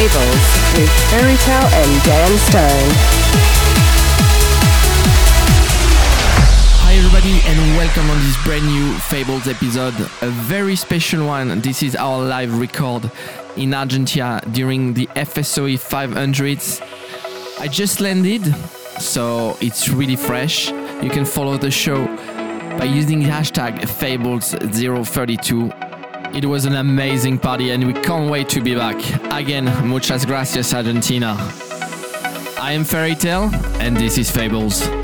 With Ferry Tayle and Dan Stone. Hi everybody and welcome on this brand new Fables episode, a very special one. This is our live record in Argentina during the FSOE 500s. I just landed, so it's really fresh. You can follow the show by using the hashtag Fables032 it was an amazing party and we can't wait to be back. Again, muchas gracias Argentina. I am Ferry Tayle and this is Fables.